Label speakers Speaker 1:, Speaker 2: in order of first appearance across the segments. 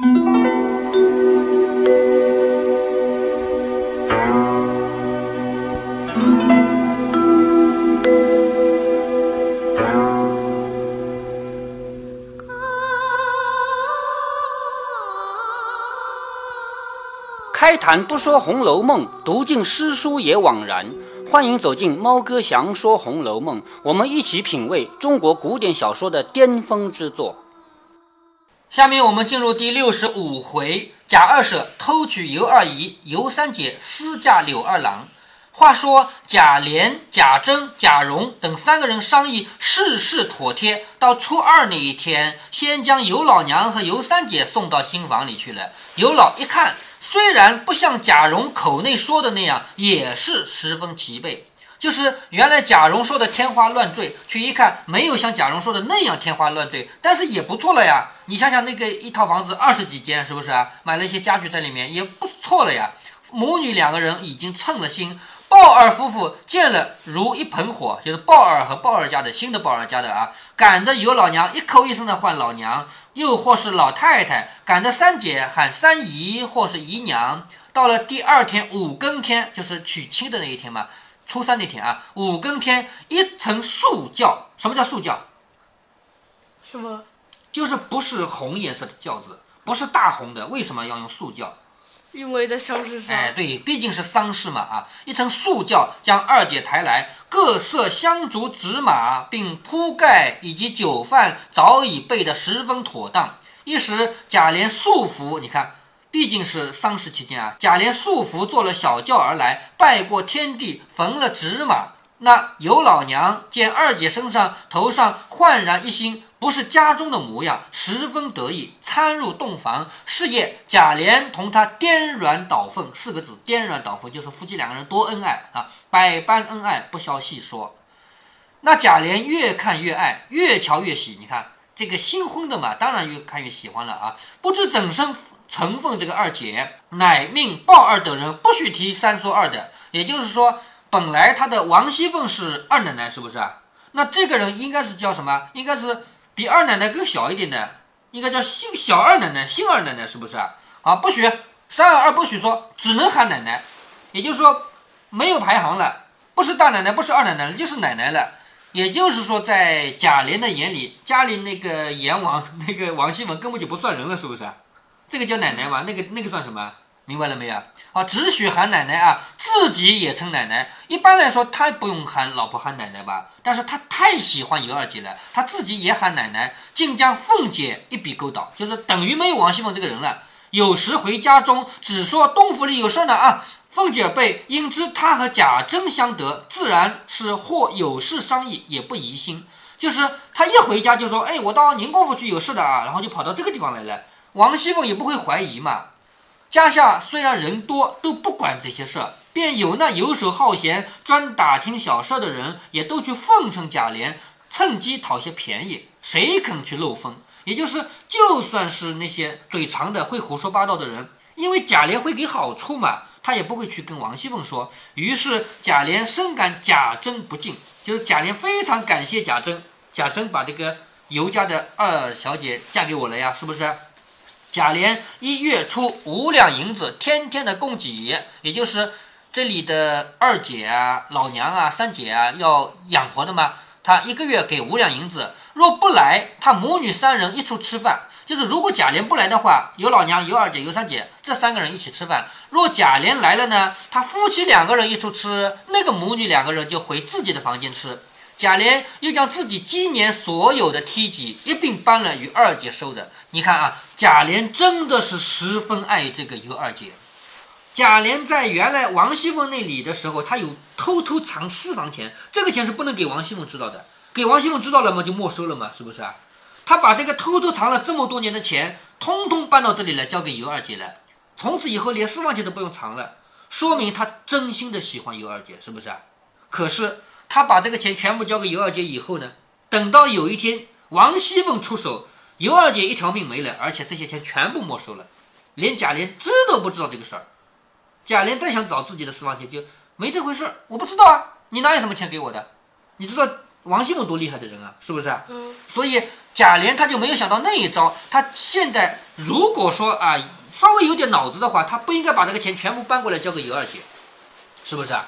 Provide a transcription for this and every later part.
Speaker 1: 开坛不说《红楼梦》，读尽诗书也枉然。欢迎走进猫哥祥说《红楼梦》，我们一起品味中国古典小说的巅峰之作。下面我们进入第六十五回：贾二舍偷娶尤二姨，尤三姐私嫁柳二郎。话说贾琏、贾珍、贾蓉等三个人商议事事妥帖，到初二那一天，先将尤老娘和尤三姐送到新房里去了。尤老一看。虽然不像贾蓉口内说的那样，也是十分疲惫。就是原来贾蓉说的天花乱坠，却一看没有像贾蓉说的那样天花乱坠，但是也不错了呀。你想想那个一套房子二十几间，是不是啊？买了一些家具在里面，也不错了呀。母女两个人已经称了心。鲍尔夫妇见了如一盆火，就是鲍尔和鲍尔家的新的鲍尔家的啊，赶着尤老娘一口一声的唤老娘，又或是老太太赶着三姐喊三姨或是姨娘。到了第二天五更天，就是娶亲的那一天嘛，初三那天啊，五更天一层素轿。什么叫素轿？
Speaker 2: 什么？
Speaker 1: 就是不是红颜色的轿子，不是大红的。为什么要用素轿？
Speaker 2: 因为在丧事上，
Speaker 1: 哎，对，毕竟是丧事嘛，啊，一层素轿将二姐抬来，各色香烛纸马，并铺盖以及酒饭早已备得十分妥当。一时贾琏素服，你看，毕竟是丧事期间啊，贾琏素服坐了小轿而来，拜过天地，焚了纸马。那尤老娘见二姐身上头上焕然一新。不是家中的模样，十分得意，参入洞房。是夜，贾琏同他颠鸾倒凤四个字，颠鸾倒凤就是夫妻两个人多恩爱啊，百般恩爱不消细说。那贾琏越看越爱，越瞧越喜。你看这个新婚的嘛，当然越看越喜欢了啊。不知怎生承奉这个二姐，乃命鲍二等人不许提三叔二的。也就是说，本来他的王熙凤是二奶奶，是不是？那这个人应该是叫什么？应该是。比二奶奶更小一点的，应该叫姓小二奶奶，姓二奶奶是不是啊？啊，不许三二二不许说，只能喊奶奶，也就是说没有排行了，不是大奶奶，不是二奶奶，就是奶奶了。也就是说，在贾琏的眼里，家里那个阎王 那个王熙凤根本就不算人了，是不是？这个叫奶奶嘛，那个那个算什么？明白了没有？啊，只许喊奶奶啊，自己也称奶奶。一般来说，他不用喊老婆喊奶奶吧？但是他太喜欢尤二姐了，他自己也喊奶奶，竟将凤姐一笔勾倒，就是等于没有王熙凤这个人了。有时回家中，只说东府里有事呢啊。凤姐辈因知他和贾珍相得，自然是或有事商议，也不疑心。就是他一回家就说，哎，我到宁国府去有事的啊，然后就跑到这个地方来了。王熙凤也不会怀疑嘛。家下虽然人多，都不管这些事儿，便有那游手好闲、专打听小事的人，也都去奉承贾琏，趁机讨些便宜。谁肯去漏风？也就是，就算是那些嘴长的、会胡说八道的人，因为贾琏会给好处嘛，他也不会去跟王熙凤说。于是贾琏深感贾珍不敬，就是贾琏非常感谢贾珍，贾珍把这个尤家的二小姐嫁给我了呀，是不是？贾琏一月出五两银子，天天的供给，也就是这里的二姐啊、老娘啊、三姐啊要养活的嘛。他一个月给五两银子，若不来，他母女三人一处吃饭。就是如果贾琏不来的话，有老娘、有二姐、有三姐这三个人一起吃饭。若贾琏来了呢，他夫妻两个人一处吃，那个母女两个人就回自己的房间吃。贾琏又将自己今年所有的梯级一并搬了与二姐收着。你看啊，贾琏真的是十分爱这个尤二姐。贾琏在原来王熙凤那里的时候，他有偷偷藏私房钱，这个钱是不能给王熙凤知道的。给王熙凤知道了嘛，就没收了嘛，是不是啊？他把这个偷偷藏了这么多年的钱，通通搬到这里来交给尤二姐了。从此以后，连私房钱都不用藏了，说明他真心的喜欢尤二姐，是不是啊？可是。他把这个钱全部交给尤二姐以后呢，等到有一天王熙凤出手，尤二姐一条命没了，而且这些钱全部没收了，连贾琏知都不知道这个事儿。贾琏再想找自己的私房钱，就没这回事，我不知道啊，你哪有什么钱给我的？你知道王熙凤多厉害的人啊，是不是？
Speaker 2: 嗯。
Speaker 1: 所以贾琏他就没有想到那一招，他现在如果说啊稍微有点脑子的话，他不应该把这个钱全部搬过来交给尤二姐，是不是啊？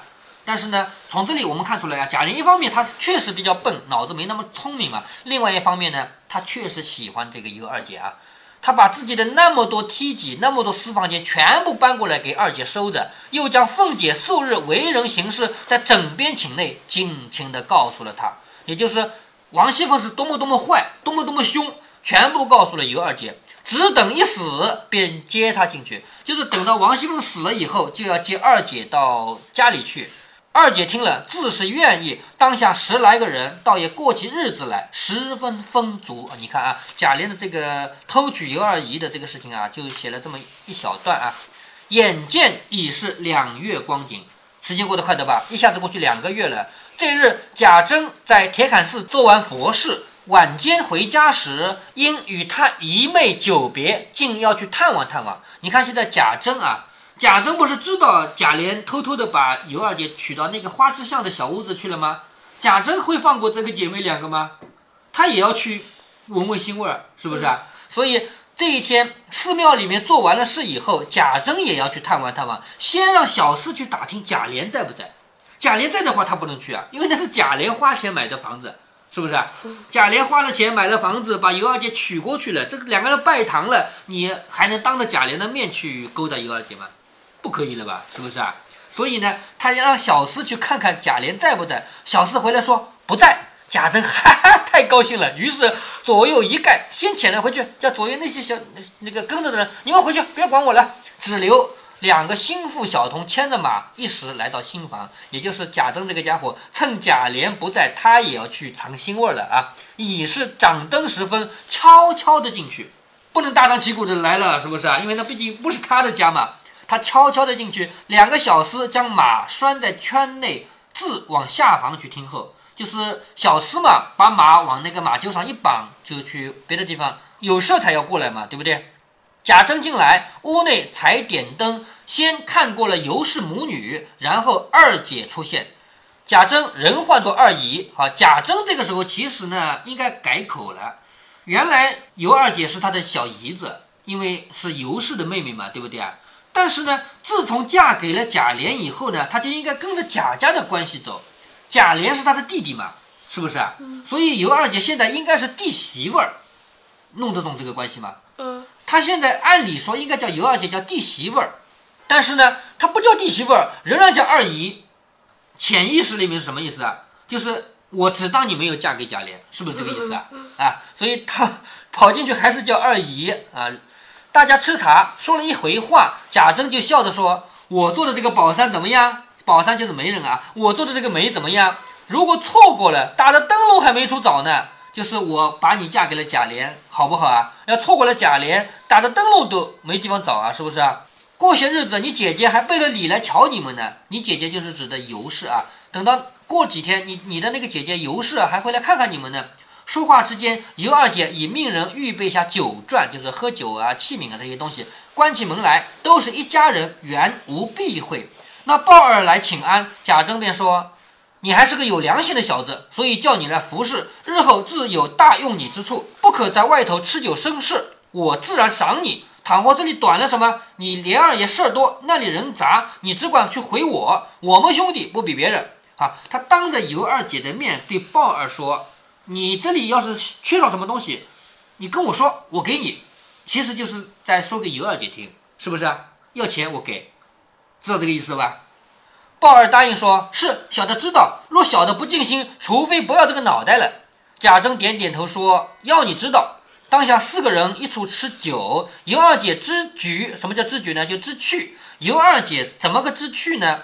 Speaker 1: 但是呢，从这里我们看出来啊，贾琏一方面他确实比较笨，脑子没那么聪明嘛；另外一方面呢，他确实喜欢这个尤二姐啊。他把自己的那么多梯级、那么多私房钱全部搬过来给二姐收着，又将凤姐素日为人行事在枕边寝内尽情地告诉了她，也就是王熙凤是多么多么坏、多么多么凶，全部告诉了尤二姐，只等一死便接她进去，就是等到王熙凤死了以后，就要接二姐到家里去。二姐听了，自是愿意。当下十来个人，倒也过起日子来，十分丰足！你看啊，贾琏的这个偷取尤二姨的这个事情啊，就写了这么一小段啊。眼见已是两月光景，时间过得快的吧？一下子过去两个月了。这日，贾珍在铁槛寺做完佛事，晚间回家时，因与他姨妹久别，竟要去探望探望。你看现在贾珍啊。贾珍不是知道贾琏偷偷的把尤二姐娶到那个花枝巷的小屋子去了吗？贾珍会放过这个姐妹两个吗？他也要去闻闻腥味儿，是不是啊？所以这一天寺庙里面做完了事以后，贾珍也要去探望探望，先让小厮去打听贾琏在不在。贾琏在的话，他不能去啊，因为那是贾琏花钱买的房子，是不是啊？贾琏花了钱买了房子，把尤二姐娶过去了，这个两个人拜堂了，你还能当着贾琏的面去勾搭尤二姐吗？不可以了吧？是不是啊？所以呢，他要让小厮去看看贾琏在不在。小厮回来说不在。贾珍哈哈太高兴了，于是左右一概先遣人回去，叫左右那些小那个跟着的人，你们回去不要管我了，只留两个心腹小童牵着马，一时来到新房。也就是贾珍这个家伙，趁贾琏不在，他也要去尝腥味了啊！已是掌灯时分，悄悄的进去，不能大张旗鼓的来了，是不是啊？因为那毕竟不是他的家嘛。他悄悄地进去，两个小厮将马拴在圈内，自往下房去听候。就是小厮嘛，把马往那个马厩上一绑，就去别的地方有事才要过来嘛，对不对？贾珍进来，屋内才点灯，先看过了尤氏母女，然后二姐出现。贾珍人唤作二姨，好，贾珍这个时候其实呢应该改口了，原来尤二姐是他的小姨子，因为是尤氏的妹妹嘛，对不对啊？但是呢，自从嫁给了贾琏以后呢，她就应该跟着贾家的关系走。贾琏是她的弟弟嘛，是不是啊？所以尤二姐现在应该是弟媳妇儿，弄得懂这个关系吗？
Speaker 2: 嗯。
Speaker 1: 她现在按理说应该叫尤二姐叫弟媳妇儿，但是呢，她不叫弟媳妇儿，仍然叫二姨。潜意识里面是什么意思啊？就是我只当你没有嫁给贾琏，是不是这个意思啊？啊，所以她 跑进去还是叫二姨啊。大家吃茶，说了一回话，贾珍就笑着说：“我做的这个宝山怎么样？宝山就是媒人啊，我做的这个媒怎么样？如果错过了，打的灯笼还没处找呢，就是我把你嫁给了贾琏，好不好啊？要错过了贾琏，打的灯笼都没地方找啊，是不是啊？过些日子，你姐姐还背着礼来瞧你们呢。你姐姐就是指的尤氏啊。等到过几天，你你的那个姐姐尤氏还会来看看你们呢。”说话之间，尤二姐已命人预备下酒馔，就是喝酒啊、器皿啊这些东西。关起门来，都是一家人，原无避讳。那鲍二来请安，贾珍便说：“你还是个有良心的小子，所以叫你来服侍，日后自有大用你之处，不可在外头吃酒生事。我自然赏你。倘或这里短了什么，你连二爷事儿多，那里人杂，你只管去回我。我们兄弟不比别人。”啊，他当着尤二姐的面对鲍二说。你这里要是缺少什么东西，你跟我说，我给你。其实就是在说给尤二姐听，是不是？要钱我给，知道这个意思吧？鲍二答应说：“是，小的知道。若小的不尽心，除非不要这个脑袋了。”贾珍点点头说：“要你知道。”当下四个人一处吃酒，尤二姐知局。什么叫知局呢？就知趣。尤二姐怎么个知趣呢？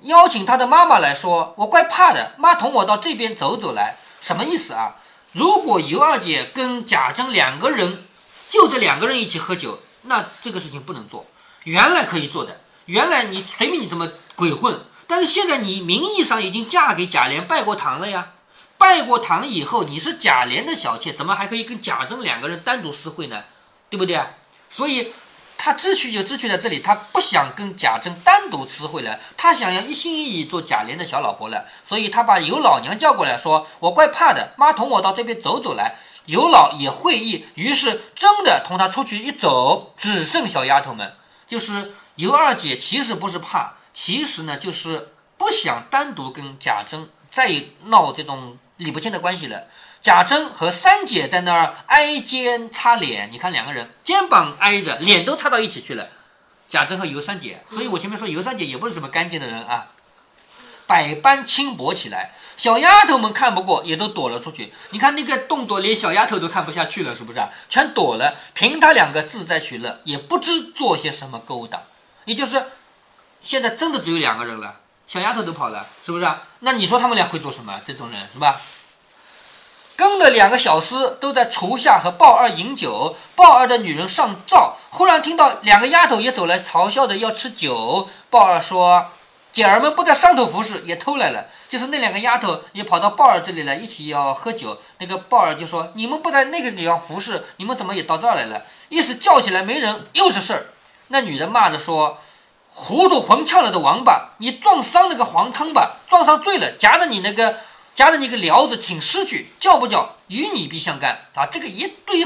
Speaker 1: 邀请她的妈妈来说：“我怪怕的，妈同我到这边走走来。”什么意思啊？如果尤二姐跟贾珍两个人，就这两个人一起喝酒，那这个事情不能做。原来可以做的，原来你随便你怎么鬼混，但是现在你名义上已经嫁给贾琏，拜过堂了呀。拜过堂以后，你是贾琏的小妾，怎么还可以跟贾珍两个人单独私会呢？对不对啊？所以。他知趣就知趣在这里，他不想跟贾珍单独私会了，他想要一心一意做贾琏的小老婆了，所以他把尤老娘叫过来说：“我怪怕的，妈同我到这边走走来。”尤老也会意，于是真的同他出去一走，只剩小丫头们。就是尤二姐其实不是怕，其实呢就是不想单独跟贾珍再闹这种理不清的关系了。贾珍和三姐在那儿挨肩擦脸，你看两个人肩膀挨着，脸都擦到一起去了。贾珍和尤三姐，所以我前面说尤三姐也不是什么干净的人啊，百般轻薄起来。小丫头们看不过，也都躲了出去。你看那个动作，连小丫头都看不下去了，是不是啊？全躲了，凭他两个自在取乐，也不知做些什么勾当。也就是现在真的只有两个人了，小丫头都跑了，是不是啊？那你说他们俩会做什么？这种人是吧？跟的两个小厮都在厨下和鲍二饮酒，鲍二的女人上灶，忽然听到两个丫头也走来，嘲笑的要吃酒。鲍二说：“姐儿们不在上头服侍，也偷来了。”就是那两个丫头也跑到鲍二这里来，一起要喝酒。那个鲍二就说：“你们不在那个地方服侍，你们怎么也到这儿来了？”一时叫起来没人，又是事儿。那女的骂着说：“糊涂混呛了的王八，你撞伤那个黄汤吧，撞上醉了，夹着你那个。”夹着你个聊子请尸去，叫不叫与你必相干啊！这个一堆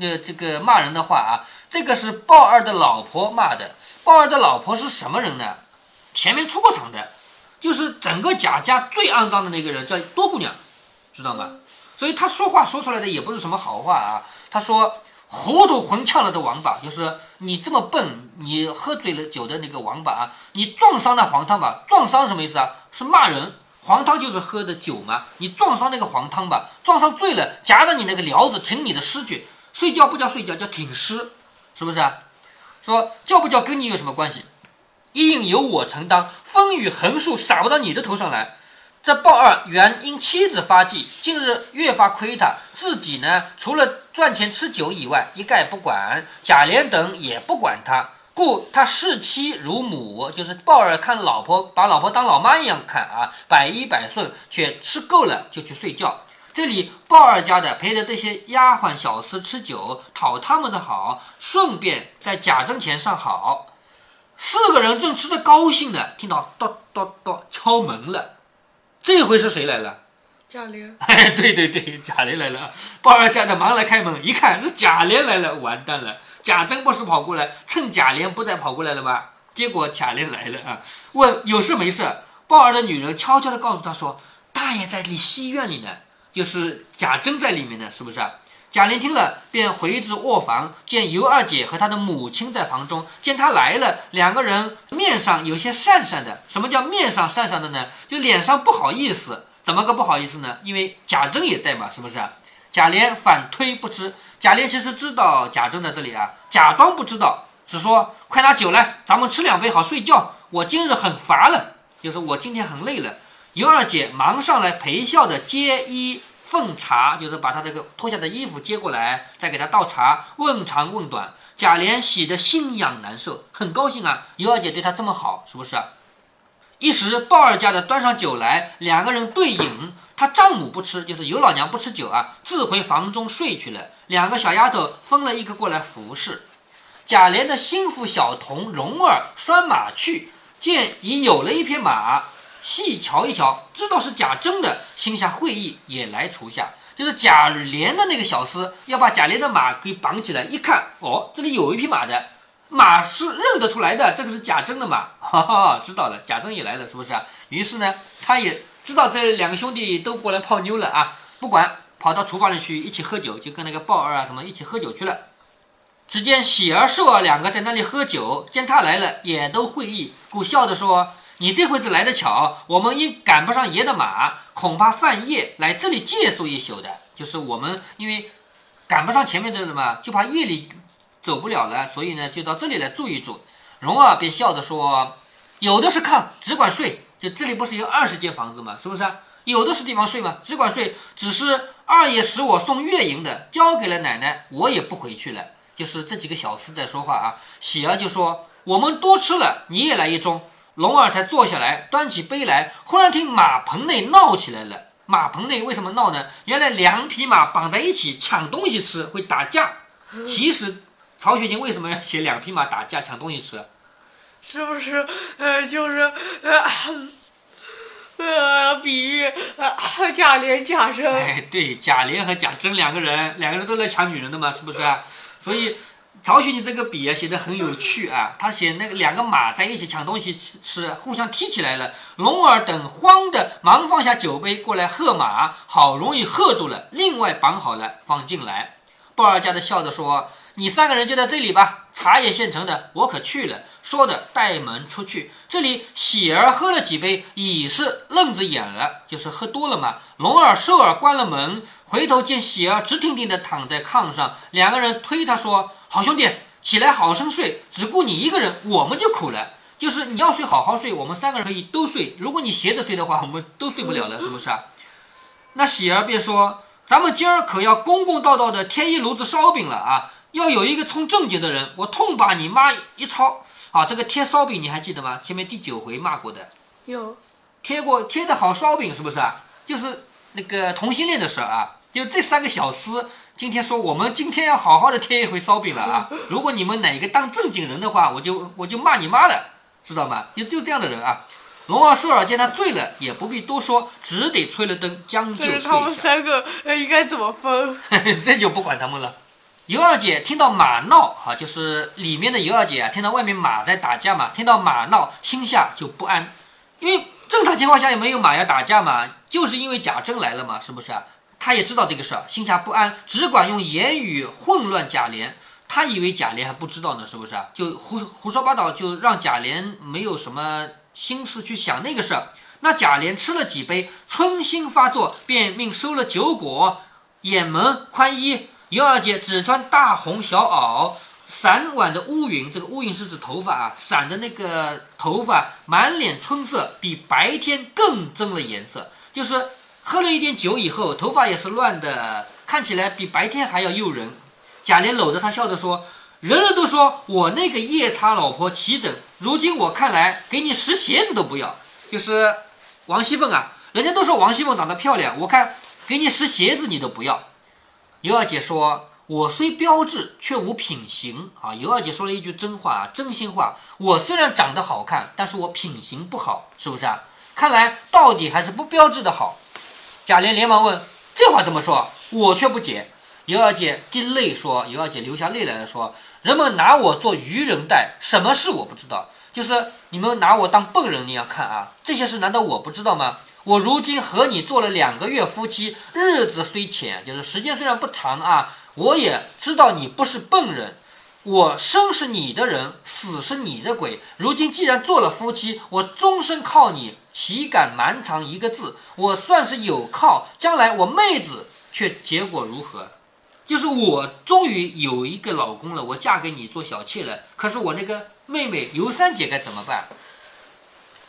Speaker 1: 呃这个骂人的话啊，这个是鲍二的老婆骂的。鲍二的老婆是什么人呢？前面出过场的，就是整个贾家最肮脏的那个人，叫多姑娘，知道吗？所以他说话说出来的也不是什么好话啊。他说糊涂混呛了的王八，就是你这么笨，你喝醉了酒的那个王八啊！你撞伤那黄汤吧？撞伤什么意思啊？是骂人。黄汤就是喝的酒嘛，你撞伤那个黄汤吧，撞上醉了，夹着你那个寮子挺你的尸去，睡觉不叫睡觉，叫挺尸，是不是啊？说叫不叫跟你有什么关系？一应由我承担，风雨横竖洒不到你的头上来。这鲍二原因妻子发迹，近日越发亏他，自己呢除了赚钱吃酒以外，一概不管，贾琏等也不管他。故他视妻如母，就是鲍二看老婆，把老婆当老妈一样看啊，百依百顺，却吃够了就去睡觉。这里鲍二家的陪着这些丫鬟小厮吃酒，讨他们的好，顺便在贾珍前上好。四个人正吃得高兴呢，听到咚咚咚敲门了，这回是谁来了？
Speaker 2: 贾琏。
Speaker 1: 哎，对对对，贾琏来了。鲍二家的忙来开门，一看是贾琏来了，完蛋了。贾珍不是跑过来，趁贾琏不在跑过来了吗？结果贾琏来了啊，问有事没事？鲍二的女人悄悄地告诉他说：“大爷在你西院里呢，就是贾珍在里面呢，是不是？”贾琏听了，便回至卧房，见尤二姐和他的母亲在房中，见他来了，两个人面上有些讪讪的。什么叫面上讪讪的呢？就脸上不好意思。怎么个不好意思呢？因为贾珍也在嘛，是不是？贾琏反推不知。贾琏其实知道贾珍在这里啊，假装不知道，只说快拿酒来，咱们吃两杯好睡觉。我今日很乏了，就是我今天很累了。尤二姐忙上来陪笑的接衣奉茶，就是把他这个脱下的衣服接过来，再给他倒茶，问长问短。贾琏喜得心痒难受，很高兴啊，尤二姐对他这么好，是不是？一时鲍二家的端上酒来，两个人对饮。他丈母不吃，就是尤老娘不吃酒啊，自回房中睡去了。两个小丫头分了一个过来服侍。贾琏的心腹小童蓉儿拴马去，见已有了一匹马，细瞧一瞧，知道是贾珍的，心下会意，也来厨下。就是贾琏的那个小厮要把贾琏的马给绑起来，一看，哦，这里有一匹马的，马是认得出来的，这个是贾珍的马，哈哈，知道了，贾珍也来了，是不是啊？于是呢，他也。知道这两个兄弟都过来泡妞了啊！不管，跑到厨房里去一起喝酒，就跟那个鲍二啊什么一起喝酒去了。只见喜儿、寿儿两个在那里喝酒，见他来了，也都会意，故笑着说：“你这会子来的巧，我们因赶不上爷的马，恐怕犯夜，来这里借宿一宿的。就是我们因为赶不上前面的了嘛，就怕夜里走不了了，所以呢，就到这里来住一住。”蓉儿便笑着说：“有的是炕，只管睡。”就这里不是有二十间房子吗？是不是？有的是地方睡吗？只管睡。只是二爷使我送月银的，交给了奶奶，我也不回去了。就是这几个小厮在说话啊。喜儿就说：“我们多吃了，你也来一盅。”龙儿才坐下来，端起杯来。忽然听马棚内闹起来了。马棚内为什么闹呢？原来两匹马绑在一起抢东西吃，会打架。其实曹雪芹为什么要写两匹马打架抢东西吃？
Speaker 2: 是不是？呃，就是呃，呃，比喻呃贾琏、贾珍。
Speaker 1: 哎，对，贾琏和贾珍两个人，两个人都在抢女人的嘛，是不是啊？所以曹雪芹这个笔啊写的很有趣啊，他写那个两个马在一起抢东西吃吃，互相踢起来了。龙儿等慌的忙放下酒杯过来喝马，好容易喝住了，另外绑好了放进来。鲍二家的笑着说：“你三个人就在这里吧，茶也现成的，我可去了。”说着带门出去。这里喜儿喝了几杯，已是愣着眼了，就是喝多了嘛。龙儿、寿儿关了门，回头见喜儿直挺挺地躺在炕上，两个人推他说：“好兄弟，起来好生睡，只顾你一个人，我们就苦了。就是你要睡，好好睡，我们三个人可以都睡。如果你斜着睡的话，我们都睡不了了，是不是啊？”那喜儿便说。咱们今儿可要公公道道的添一炉子烧饼了啊！要有一个冲正经的人，我痛把你妈一抄啊！这个贴烧饼你还记得吗？前面第九回骂过的，
Speaker 2: 有
Speaker 1: 贴过贴的好烧饼是不是啊？就是那个同性恋的事儿啊！就这三个小厮，今天说我们今天要好好的贴一回烧饼了啊！如果你们哪个当正经人的话，我就我就骂你妈了，知道吗？就就这样的人啊！龙儿、寿儿见他醉了，也不必多说，只得吹了灯，将就睡
Speaker 2: 他们。三个呃应该怎么分？
Speaker 1: 这就不管他们了。尤二姐听到马闹啊，就是里面的尤二姐啊，听到外面马在打架嘛，听到马闹，心下就不安，因为正常情况下也没有马要打架嘛，就是因为贾珍来了嘛，是不是啊？她也知道这个事儿，心下不安，只管用言语混乱贾琏。他以为贾琏还不知道呢，是不是？就胡胡说八道，就让贾琏没有什么心思去想那个事儿。那贾琏吃了几杯，春心发作，便命收了酒果，掩门宽衣。尤二姐只穿大红小袄，散挽着乌云，这个乌云是指头发啊，散着那个头发，满脸春色，比白天更增了颜色。就是喝了一点酒以后，头发也是乱的，看起来比白天还要诱人。贾琏搂着她笑着说：“人人都说我那个夜叉老婆齐整，如今我看来，给你拾鞋子都不要。就是王熙凤啊，人家都说王熙凤长得漂亮，我看给你拾鞋子你都不要。”尤二姐说：“我虽标致，却无品行啊。”尤二姐说了一句真话啊，真心话。我虽然长得好看，但是我品行不好，是不是啊？看来到底还是不标致的好。贾琏连忙问：“这话怎么说？我却不解。”尤二姐滴泪说：“尤二姐流下泪来了，说：人们拿我做愚人待，什么事我不知道？就是你们拿我当笨人那样看啊！这些事难道我不知道吗？我如今和你做了两个月夫妻，日子虽浅，就是时间虽然不长啊，我也知道你不是笨人。我生是你的人，死是你的鬼。如今既然做了夫妻，我终身靠你，岂敢瞒藏一个字？我算是有靠，将来我妹子却结果如何？就是我终于有一个老公了，我嫁给你做小妾了。可是我那个妹妹尤三姐该怎么办？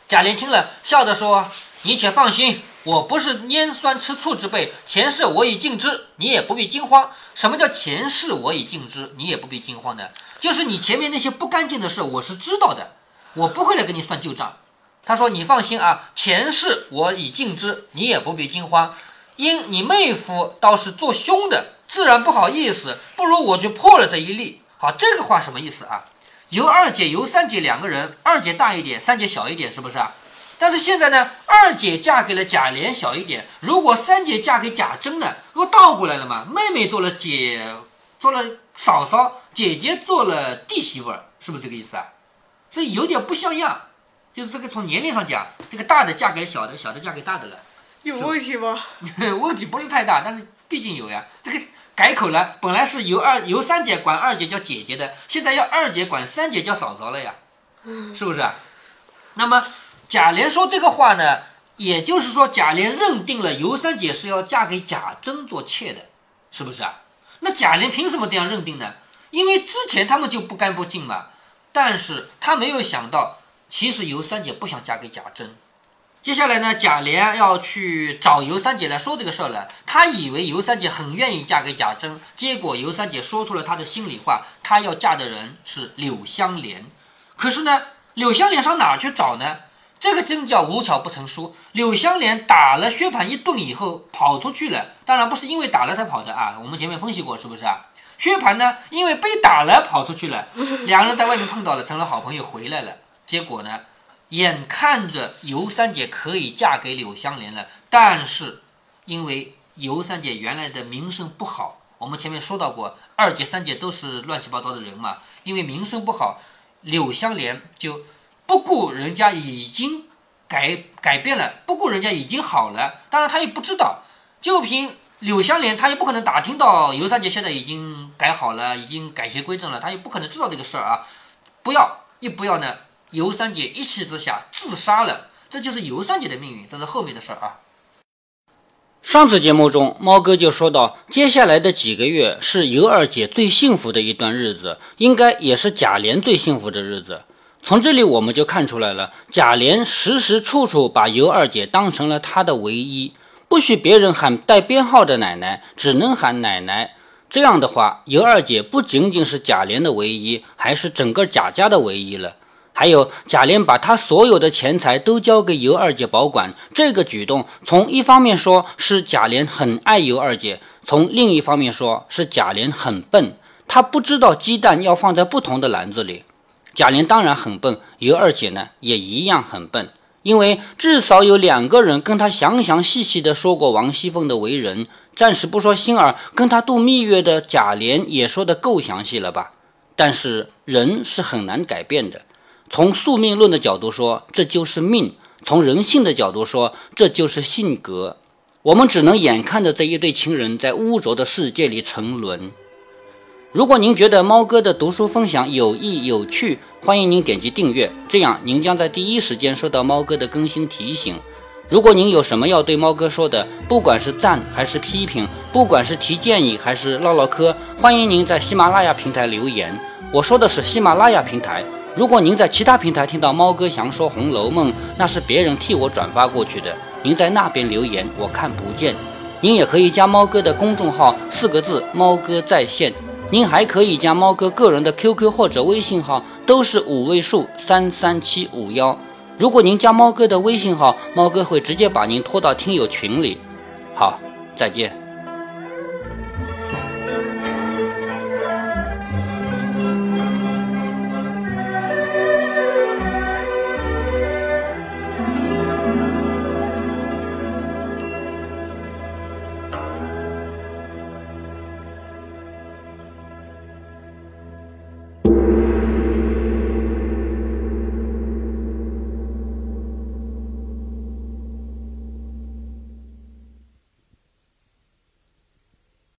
Speaker 1: 贾琏听了，笑着说：“你且放心，我不是拈酸吃醋之辈，前世我已尽知，你也不必惊慌。什么叫前世我已尽知？你也不必惊慌的，就是你前面那些不干净的事，我是知道的，我不会来跟你算旧账。”他说：“你放心啊，前世我已尽知，你也不必惊慌。因你妹夫倒是做凶的，自然不好意思，不如我就破了这一例。好，这个话什么意思啊？尤二姐、尤三姐两个人，二姐大一点，三姐小一点，是不是啊？但是现在呢，二姐嫁给了贾琏小一点，如果三姐嫁给贾珍呢，不倒过来了嘛？妹妹做了姐，做了嫂嫂，姐姐做了弟媳妇儿，是不是这个意思啊？所以有点不像样，就是这个从年龄上讲，这个大的嫁给小的，小的嫁给大的了。
Speaker 2: 有问题吗？
Speaker 1: 问题不是太大，但是毕竟有呀。这个改口了，本来是由二由三姐管二姐叫姐姐的，现在要二姐管三姐叫嫂嫂了呀，是不是啊？那么贾琏说这个话呢，也就是说贾琏认定了尤三姐是要嫁给贾珍做妾的，是不是啊？那贾琏凭什么这样认定呢？因为之前他们就不干不净嘛，但是他没有想到，其实尤三姐不想嫁给贾珍。接下来呢，贾琏要去找尤三姐来说这个事儿了。他以为尤三姐很愿意嫁给贾珍，结果尤三姐说出了她的心里话，她要嫁的人是柳香莲。可是呢，柳香莲上哪儿去找呢？这个真叫无巧不成书。柳香莲打了薛蟠一顿以后跑出去了，当然不是因为打了才跑的啊，我们前面分析过是不是啊？薛蟠呢，因为被打了跑出去了，两个人在外面碰到了，成了好朋友，回来了。结果呢，眼看着尤三姐可以嫁给柳香莲了，但是因为尤三姐原来的名声不好，我们前面说到过，二姐三姐都是乱七八糟的人嘛，因为名声不好，柳香莲就不顾人家已经改改变了，不顾人家已经好了，当然她也不知道，就凭柳香莲，她也不可能打听到尤三姐现在已经改好了，已经改邪归正了，她也不可能知道这个事儿啊，不要一不要呢。尤三姐一气之下自杀了，这就是尤三姐的命运，这是后面的事儿啊。上次节目中，猫哥就说到，接下来的几个月是尤二姐最幸福的一段日子，应该也是贾琏最幸福的日子。从这里我们就看出来了，贾琏时时处处把尤二姐当成了他的唯一，不许别人喊带编号的奶奶，只能喊奶奶。这样的话，尤二姐不仅仅是贾琏的唯一，还是整个贾家的唯一了。还有贾琏把他所有的钱财都交给尤二姐保管，这个举动从一方面说是贾琏很爱尤二姐，从另一方面说是贾琏很笨，他不知道鸡蛋要放在不同的篮子里。贾琏当然很笨，尤二姐呢也一样很笨，因为至少有两个人跟他详详细细的说过王熙凤的为人，暂时不说心儿跟他度蜜月的贾琏也说的够详细了吧？但是人是很难改变的。从宿命论的角度说，这就是命；从人性的角度说，这就是性格。我们只能眼看着这一对情人在污浊的世界里沉沦。如果您觉得猫哥的读书分享有益有趣，欢迎您点击订阅，这样您将在第一时间收到猫哥的更新提醒。如果您有什么要对猫哥说的，不管是赞还是批评，不管是提建议还是唠唠嗑，欢迎您在喜马拉雅平台留言。我说的是喜马拉雅平台。如果您在其他平台听到猫哥详说《红楼梦》，那是别人替我转发过去的。您在那边留言，我看不见。您也可以加猫哥的公众号，四个字“猫哥在线”。您还可以加猫哥个人的 QQ 或者微信号，都是五位数三三七五幺。如果您加猫哥的微信号，猫哥会直接把您拖到听友群里。好，再见。